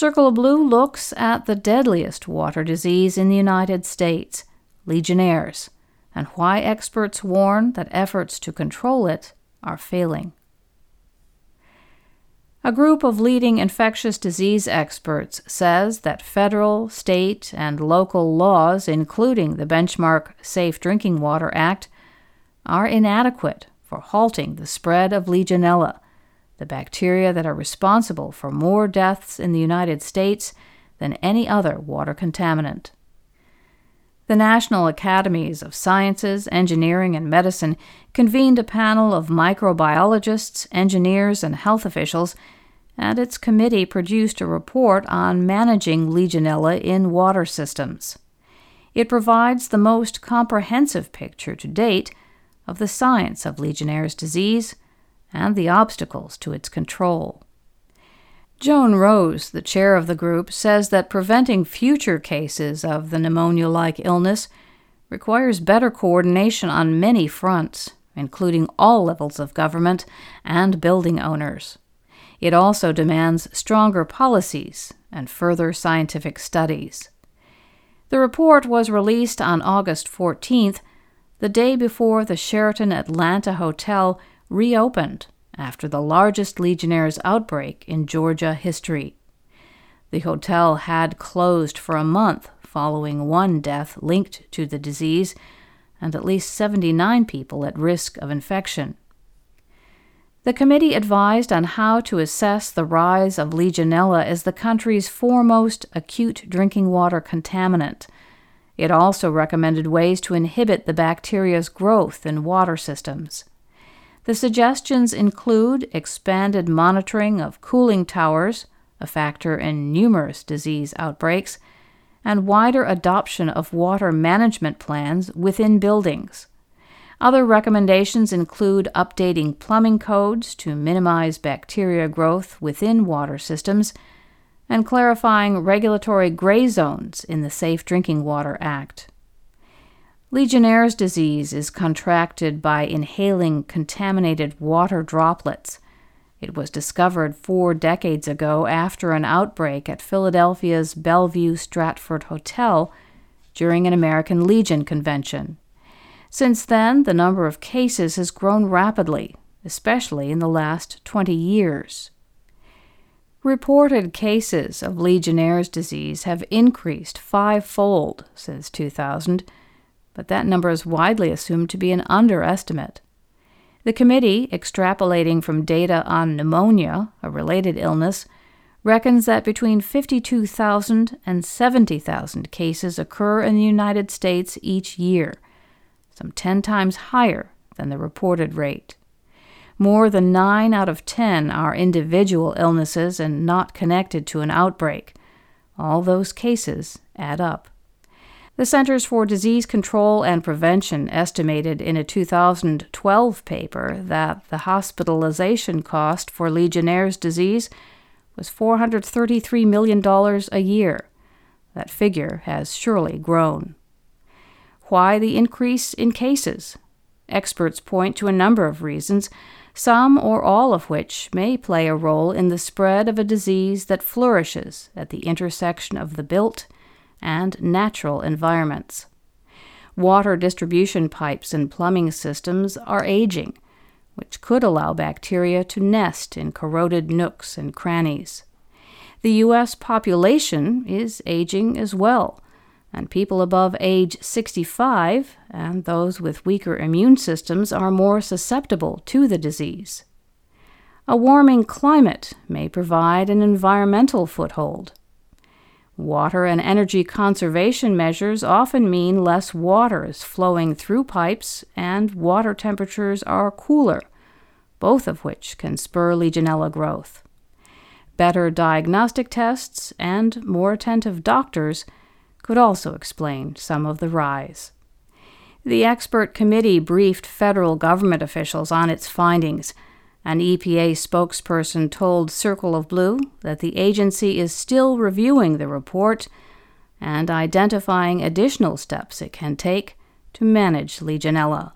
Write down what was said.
Circle of Blue looks at the deadliest water disease in the United States, Legionnaires, and why experts warn that efforts to control it are failing. A group of leading infectious disease experts says that federal, state, and local laws, including the benchmark Safe Drinking Water Act, are inadequate for halting the spread of Legionella the bacteria that are responsible for more deaths in the United States than any other water contaminant. The National Academies of Sciences, Engineering, and Medicine convened a panel of microbiologists, engineers, and health officials, and its committee produced a report on managing Legionella in water systems. It provides the most comprehensive picture to date of the science of Legionnaire's disease and the obstacles to its control. Joan Rose, the chair of the group, says that preventing future cases of the pneumonia like illness requires better coordination on many fronts, including all levels of government and building owners. It also demands stronger policies and further scientific studies. The report was released on August 14th, the day before the Sheraton Atlanta Hotel reopened after the largest Legionnaire's outbreak in Georgia history. The hotel had closed for a month following one death linked to the disease and at least 79 people at risk of infection. The committee advised on how to assess the rise of Legionella as the country's foremost acute drinking water contaminant. It also recommended ways to inhibit the bacteria's growth in water systems. The suggestions include expanded monitoring of cooling towers, a factor in numerous disease outbreaks, and wider adoption of water management plans within buildings. Other recommendations include updating plumbing codes to minimize bacteria growth within water systems and clarifying regulatory gray zones in the Safe Drinking Water Act. Legionnaire's disease is contracted by inhaling contaminated water droplets. It was discovered four decades ago after an outbreak at Philadelphia's Bellevue Stratford Hotel during an American Legion convention. Since then, the number of cases has grown rapidly, especially in the last 20 years. Reported cases of Legionnaire's disease have increased fivefold since 2000 but that number is widely assumed to be an underestimate. The committee, extrapolating from data on pneumonia, a related illness, reckons that between 52,000 and 70,000 cases occur in the United States each year, some 10 times higher than the reported rate. More than 9 out of 10 are individual illnesses and not connected to an outbreak. All those cases add up. The Centers for Disease Control and Prevention estimated in a 2012 paper that the hospitalization cost for Legionnaire's disease was $433 million a year. That figure has surely grown. Why the increase in cases? Experts point to a number of reasons, some or all of which may play a role in the spread of a disease that flourishes at the intersection of the built and natural environments. Water distribution pipes and plumbing systems are aging, which could allow bacteria to nest in corroded nooks and crannies. The U.S. population is aging as well, and people above age 65 and those with weaker immune systems are more susceptible to the disease. A warming climate may provide an environmental foothold. Water and energy conservation measures often mean less water is flowing through pipes and water temperatures are cooler, both of which can spur Legionella growth. Better diagnostic tests and more attentive doctors could also explain some of the rise. The expert committee briefed federal government officials on its findings an EPA spokesperson told Circle of Blue that the agency is still reviewing the report and identifying additional steps it can take to manage Legionella.